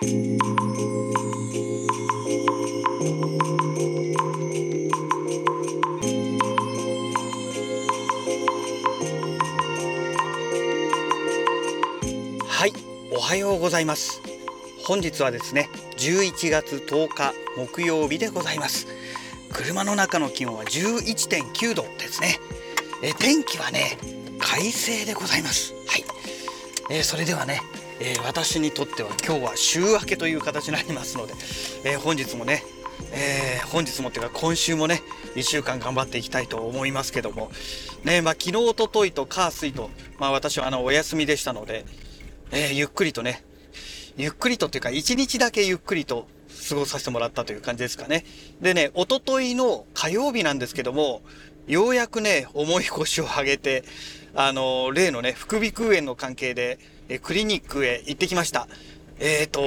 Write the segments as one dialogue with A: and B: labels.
A: はいおはようございます。本日はですね11月10日木曜日でございます。車の中の気温は11.9度ですね。え天気はね快晴でございます。はい、えーそれではね、えー私にとっては今日は週明けという形になりますので、えー本日もねえー本日もっていうか今週もね1週間頑張っていきたいと思いますけどもねまあ昨日おとといと火水とまあ私はあのお休みでしたので、えゆっくりとねゆっくりとっていうか1日だけゆっくりと過ごさせてもらったという感じですかね。でねおとといの火曜日なんですけどもようやくね重い腰を上げてあの例のね副鼻腔炎の関係でえクリニックへ行ってきました。えっ、ー、と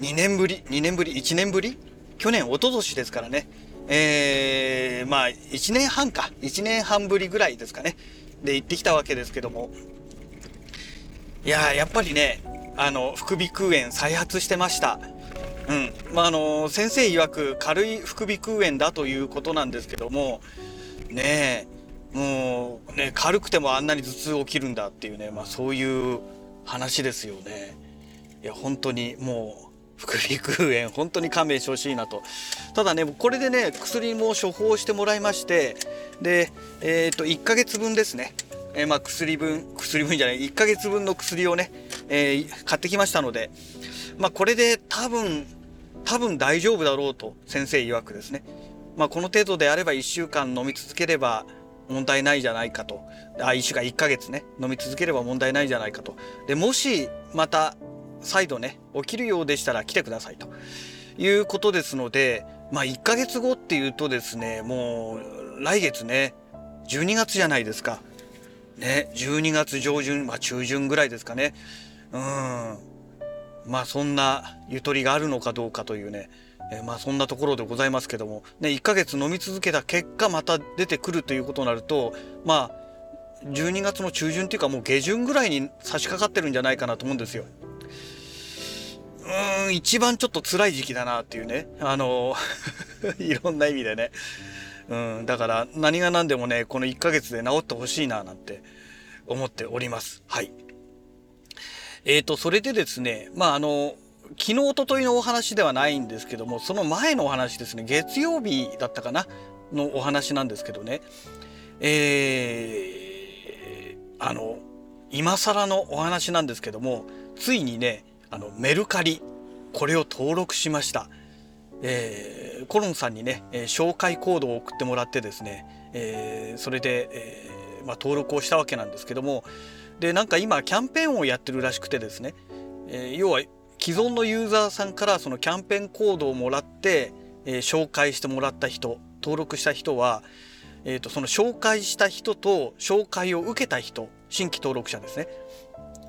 A: 2年ぶり2年ぶり1年ぶり？去年一昨年ですからね。えー、まあ1年半か。1年半ぶりぐらいですかね。で行ってきたわけですけども。いややっぱりねあの副鼻腔炎再発してました。うん。まああの先生曰く軽い副鼻腔炎だということなんですけども。ねえ。もうね軽くてもあんなに頭痛起きるんだっていうねまあそういう話ですよね。いや本当にもう副鼻腔炎本当に勘弁してほしいなと。ただねこれでね薬も処方してもらいましてでえっ、と1ヶ月分ですね。えーまあ薬分薬分じゃない1ヶ月分の薬をね、えー買ってきましたのでまあこれで多分多分大丈夫だろうと先生曰くですね。まあこの程度であれば1週間飲み続ければ問題ないじゃないかと。あ1週間1ヶ月ね。飲み続ければ問題ないじゃないかと。でもしまた再度ね起きるようでしたら来てくださいと。いうことですのでまあ1ヶ月後っていうとですねもう来月ね12月じゃないですか。ね12月上旬、まあ、中旬ぐらいですかね。うん。まあそんなゆとりがあるのかどうかというね、えーまあそんなところでございますけども、ね、1ヶ月飲み続けた結果また出てくるということになるとまあ12月の中旬っていうかもう下旬ぐらいに差し掛かってるんじゃないかなと思うんですよ。うーん一番ちょっと辛い時期だなっていうねあの いろんな意味でね。うん、だから何が何でもねこの1ヶ月で治ってほしいななんて思っております。はい。えーとそれでですねまああの昨日一昨日のお話ではないんですけどもその前のお話ですね月曜日だったかなのお話なんですけどねえー、あの今更のお話なんですけどもついにねあのメルカリこれを登録しました。えーコロンさんにね、え紹介コードを送ってもらってですね、えーそれで、えーまあ、登録をしたわけなんですけどもでなんか今キャンペーンをやってるらしくてですね、えー要は既存のユーザーさんからそのキャンペーンコードをもらって、えー紹介してもらった人登録した人は、えー、とその紹介した人と紹介を受けた人新規登録者ですね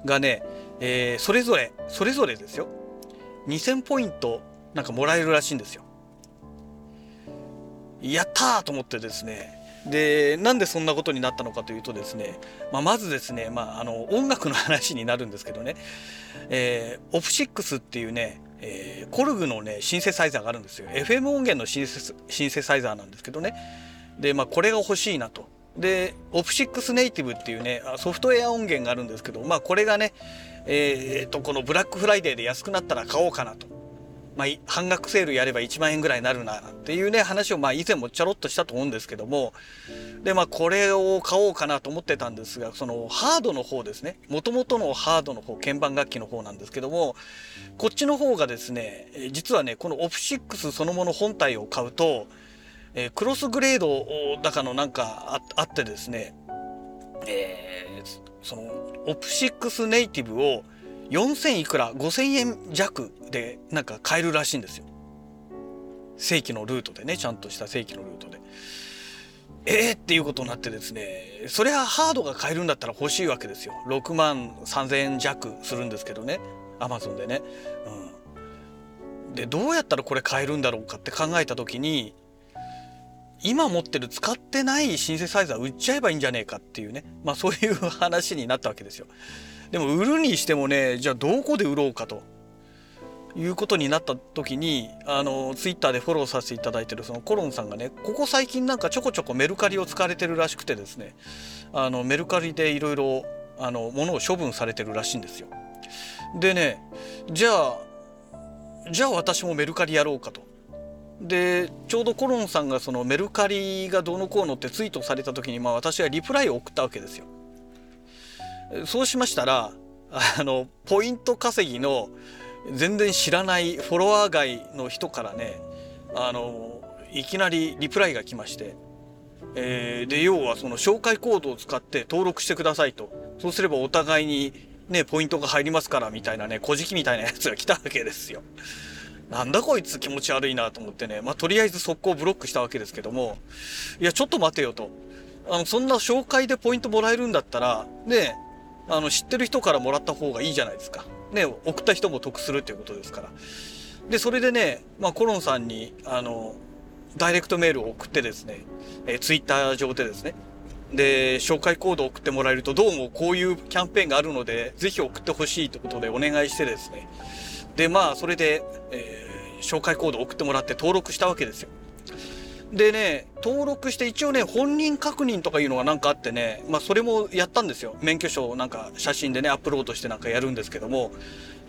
A: がね、えーそれぞれそれぞれですよ2000ポイントなんかもらえるらしいんですよ。やったーと思ってですねでなんでそんなことになったのかというとですね、まあ、まずですね、まあ、あの音楽の話になるんですけどね、えーオプシックスっていうね、えー KORG のねシンセサイザーがあるんですよ。FM 音源のシンセシンセサイザーなんですけどね。で、まあ、これが欲しいなと。で opsix native っていうねソフトウェア音源があるんですけど、まあ、これがね、えーとこのブラックフライデーで安くなったら買おうかなと。まあ、半額セールやれば1万円ぐらいになるなっていうね話をまあ以前もちょろっとしたと思うんですけども。でまあこれを買おうかなと思ってたんですがそのハードの方ですね。もともとのハードの方鍵盤楽器の方なんですけどもこっちの方がですね実はねこのオプシックスそのもの本体を買うと、えクロスグレードだかのなんかああってですねえーそのオプシックスネイティブを4000いくら5000円弱でなんか買えるらしいんですよ。正規のルートでねちゃんとした正規のルートで。えー、っていうことになってですねそれはハードが買えるんだったら欲しいわけですよ。6万3000円弱するんですけどねアマゾンでね、うん、でどうやったらこれ買えるんだろうかって考えた時に今持ってる使ってないシンセサイザー売っちゃえばいいんじゃねえかっていうね。まあそういう話になったわけですよ。でも売るにしてもねじゃあどこで売ろうかと。いうことになった時にあのツイッターでフォローさせていただいてるそのコロンさんがねここ最近なんかちょこちょこメルカリを使われてるらしくてですねあのメルカリでいろいろ物を処分されてるらしいんですよ。でねじゃあじゃあ私もメルカリやろうかと。でちょうどコロンさんがそのメルカリがどうのこうのってツイートされた時にまあ私はリプライを送ったわけですよ。そうしましたらあのポイント稼ぎの全然知らないフォロワー外の人からねあのいきなりリプライが来まして、えー、で要はその紹介コードを使って登録してくださいと。そうすればお互いにねポイントが入りますからみたいなね小じきみたいなやつが来たわけですよ。なんだこいつ気持ち悪いなと思ってね、まあ、とりあえず速攻ブロックしたわけですけどもいやちょっと待てよと。あのそんな紹介でポイントもらえるんだったらねあの知ってる人からもらった方がいいじゃないですか。ね、送った人も得するっていうことですから。で、それでね、まあ、コロンさんに、あの、ダイレクトメールを送ってですね、えー、ツイッター上でですね、で、紹介コードを送ってもらえると、どうもこういうキャンペーンがあるので、ぜひ送ってほしいということでお願いしてですね、で、まあ、それで、えー、紹介コードを送ってもらって登録したわけですよ。でね、登録して一応ね、本人確認とかいうのがなんかあってね、まあそれもやったんですよ。免許証をなんか写真でね、アップロードしてなんかやるんですけども、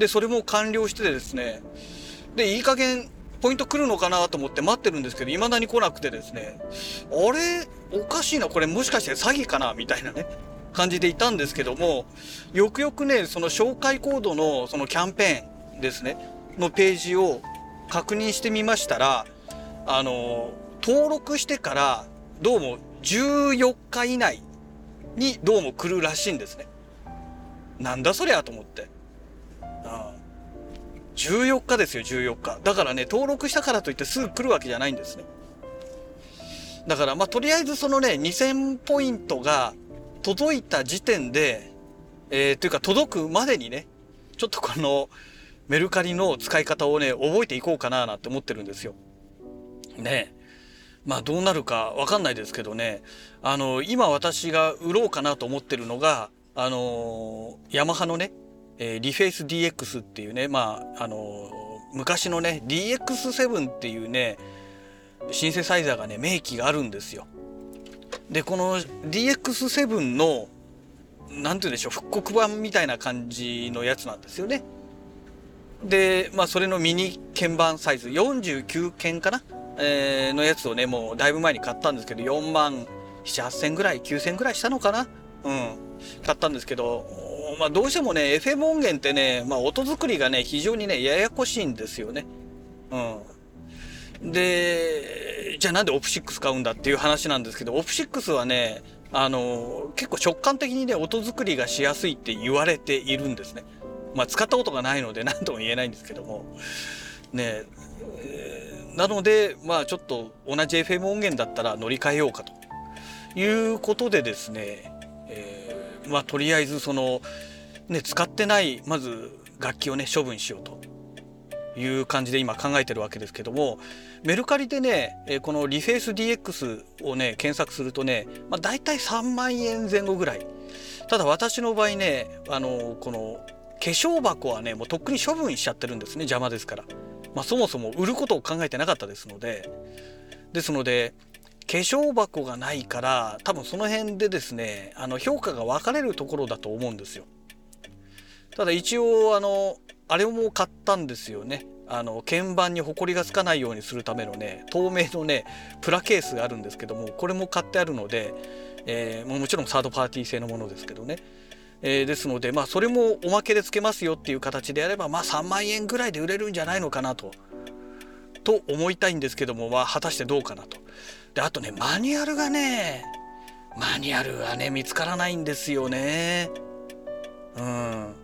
A: で、それも完了してですね、で、いい加減ポイント来るのかなと思って待ってるんですけど、未だに来なくてですね、あれ？おかしいな、これもしかして詐欺かな？みたいなね、感じでいたんですけども、よくよくね、その紹介コードのそのキャンペーンですね、のページを確認してみましたら、あの登録してからどうも14日以内にどうも来るらしいんですね。なんだそりゃと思って。ああ14日ですよ、14日。だからね、登録したからといってすぐ来るわけじゃないんですね。だから、まあ、とりあえずそのね、2000ポイントが届いた時点で、えー、というか届くまでにね、ちょっとこのメルカリの使い方をね、覚えていこうかななんて思ってるんですよ。ねまあどうなるかわかんないですけどね、あの、今私が売ろうかなと思ってるのが、あの、ヤマハのね、えー、リフェイス DX っていうね、まあ、あの、昔のね、DX7 っていうね、シンセサイザーがね、名機があるんですよ。で、この DX7 の、なんて言うんでしょう、復刻版みたいな感じのやつなんですよね。で、まあ、それのミニ鍵盤サイズ、49鍵かな？えー、のやつをね、もうだいぶ前に買ったんですけど、4万7、8千ぐらい、9千ぐらいしたのかな？うん。買ったんですけど、まあどうしてもね、FM 音源ってね、まあ音作りがね、非常にね、ややこしいんですよね。うん。で、じゃあなんでオプ6買うんだっていう話なんですけど、オプ6はね、あの、結構直感的にね、音作りがしやすいって言われているんですね。まあ使ったことがないので何とも言えないんですけども。ね、なのでまあちょっと同じ FM 音源だったら乗り換えようかということでですね、えー、まあとりあえずそのね使ってないまず楽器をね処分しようという感じで今考えてるわけですけどもメルカリでねこのリフェイス DX をね検索するとね、まあ、大体3万円前後ぐらいただ私の場合ねあのこの化粧箱はねもうとっくに処分しちゃってるんですね邪魔ですから。まあ、そもそも売ることを考えてなかったですのでですので化粧箱がないから多分その辺でですねあの評価が分かれるところだと思うんですよ。ただ一応あのあれも買ったんですよね。あの鍵盤にホコリがつかないようにするためのね透明のねプラケースがあるんですけどもこれも買ってあるので、えー、もちろんサードパーティー製のものですけどねえー、ですので、まあ、それもおまけでつけますよっていう形であれば、まあ、3万円ぐらいで売れるんじゃないのかなと。と思いたいんですけども、まあ、果たしてどうかなと。で、あとね、マニュアルがね、マニュアルがね、見つからないんですよね。うん。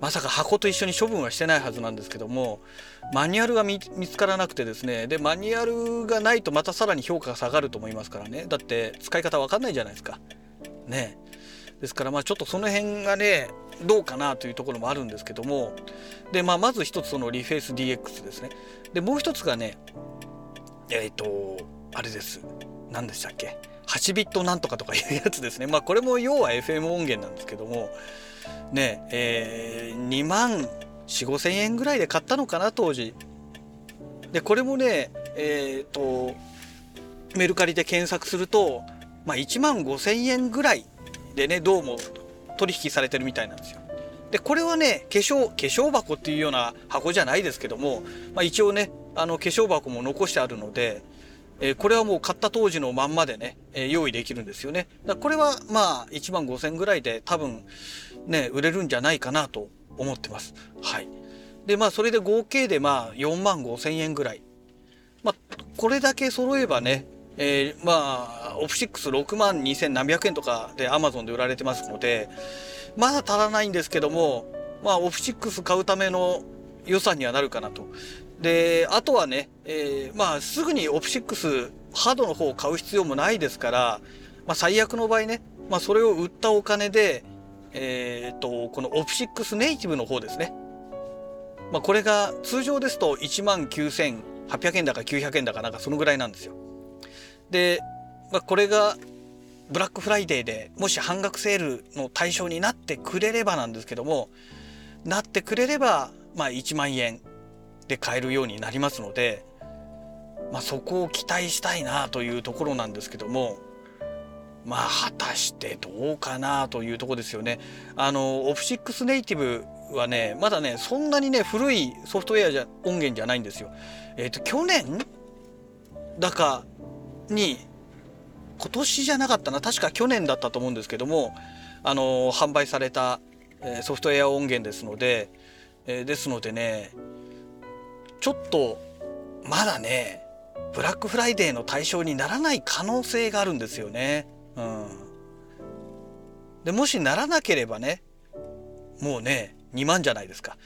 A: まさか箱と一緒に処分はしてないはずなんですけども、マニュアルが見つからなくてですね、で、マニュアルがないとまたさらに評価が下がると思いますからね。だって使い方わかんないじゃないですか。ね。ですからまあちょっとその辺がねどうかなというところもあるんですけどもで、まあ、まず一つそのリフェイス DX ですね。でもう一つがねえっ、ー、とあれです。何でしたっけ？8ビットなんとかとかいうやつですね。まあこれも要は FM 音源なんですけどもねえー、2万4 5千円ぐらいで買ったのかな当時。でこれもねえっ、ー、とメルカリで検索すると、まあ、1万5千円ぐらいでねどうも取引されてるみたいなんですよ。でこれはね化粧化粧箱っていうような箱じゃないですけども、まあ、一応ねあの化粧箱も残してあるので、えー、これはもう買った当時のまんまでね、えー、用意できるんですよね。だこれはまあ1万5000円ぐらいで多分ね売れるんじゃないかなと思ってます。はい。でまあそれで合計でまあ4万5000円ぐらい。まあこれだけ揃えばねえー、まあオプシックス6万2000何百円とかで Amazon で売られてますのでまだ足らないんですけども、まあ、オフシックス買うための予算にはなるかなと。で、あとはね、えー、まあ、すぐにオプシックスハードの方を買う必要もないですから、まあ、最悪の場合ね、まあ、それを売ったお金で、えっ、と、この opsix native の方ですね。まあ、これが通常ですと1万9800円だか900円だかなんかそのぐらいなんですよ。で、まあ、これがブラックフライデーでもし半額セールの対象になってくれればなんですけどもなってくれればまあ1万円で買えるようになりますので、まあ、そこを期待したいなというところなんですけどもまあ果たしてどうかなというとこですよね。あのオプシックスネイティブはねまだねそんなにね古いソフトウェアじゃ音源じゃないんですよ。えっ、ー、と去年だかに今年じゃなかったな確か去年だったと思うんですけどもあの販売された、えソフトウェア音源ですので、えですのでねちょっとまだねブラックフライデーの対象にならない可能性があるんですよね。うん、でもしならなければねもうね2万じゃないですか。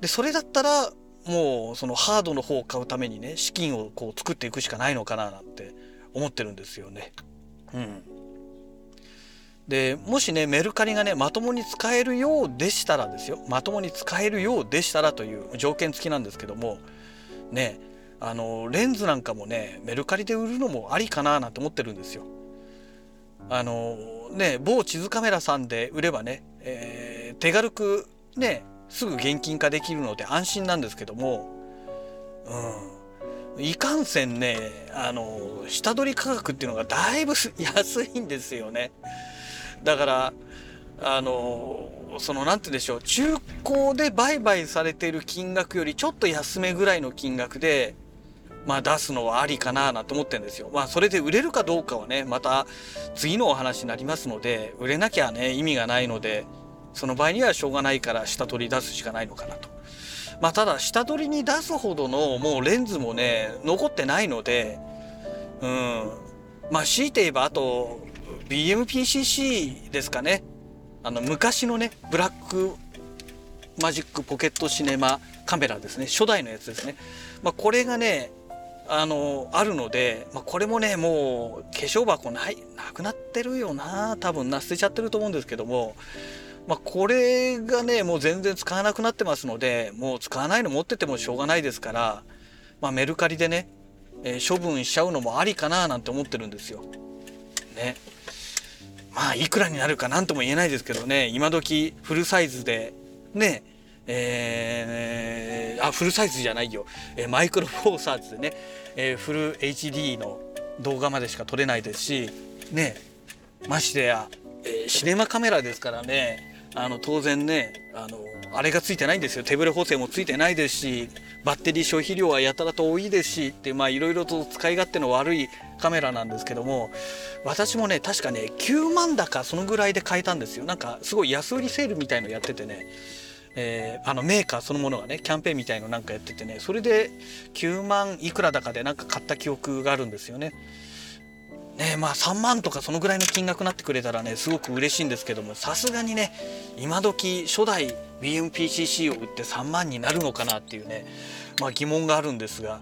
A: でそれだったらもうそのハードの方を買うためにね資金をこう作っていくしかないのかななんて思ってるんですよね。うん、でもしねメルカリがねまともに使えるようでしたらですよまともに使えるようでしたらという条件付きなんですけどもねあのレンズなんかもねメルカリで売るのもありかななんて思ってるんですよ。あのね某地図カメラさんで売ればね、えー、手軽くねすぐ現金化できるので安心なんですけども、うん、いかんせんねあの下取り価格っていうのがだいぶ安いんですよねだからあのその何て言うんでしょう中古で売買されてる金額よりちょっと安めぐらいの金額でまあ出すのはありかななんて思ってるんですよ。まあそれで売れるかどうかはねまた次のお話になりますので売れなきゃね意味がないのでその場合にはしょうがないから下取り出すしかないのかなと。まあ、ただ下取りに出すほどのもうレンズもね残ってないのでうん。まあ強いて言えばあと BMPCC ですかね。あの昔のねブラックマジックポケットシネマカメラですね。初代のやつですね、まあ、これがねあのあるので、まあ、これもねもう化粧箱ないなくなってるよな。多分な捨てちゃってると思うんですけども。まあ、これがねもう全然使わなくなってますのでもう使わないの持っててもしょうがないですから、まあ、メルカリでね、えー、処分しちゃうのもありかななんて思ってるんですよ。ね。まあいくらになるか何とも言えないですけどね今時フルサイズでねえー、あフルサイズじゃないよ、えー、マイクロフォーサーズでね、えー、フル HD の動画までしか撮れないですしねましてや、えー、シネマカメラですからねあの当然ねあのあれがついてないんですよ。手ぶれ補正もついてないですしバッテリー消費量はやたらと多いですしってまあいろいろと使い勝手の悪いカメラなんですけども私もね確かね9万だかそのぐらいで買えたんですよ。なんかすごい安売りセールみたいのやっててね。えー、あのメーカーそのものがねキャンペーンみたいのなんかやっててね。それで9万いくらだかでなんか買った記憶があるんですよね。ねまあ3万とかそのぐらいの金額になってくれたらねすごく嬉しいんですけどもさすがにね今時初代 BMPCC を売って3万になるのかなっていうねまあ疑問があるんですが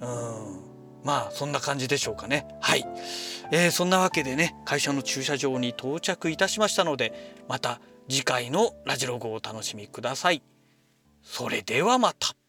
A: うんまあそんな感じでしょうかねはい、えー、そんなわけでね会社の駐車場に到着いたしましたのでまた次回のラジログをお楽しみください。それではまた。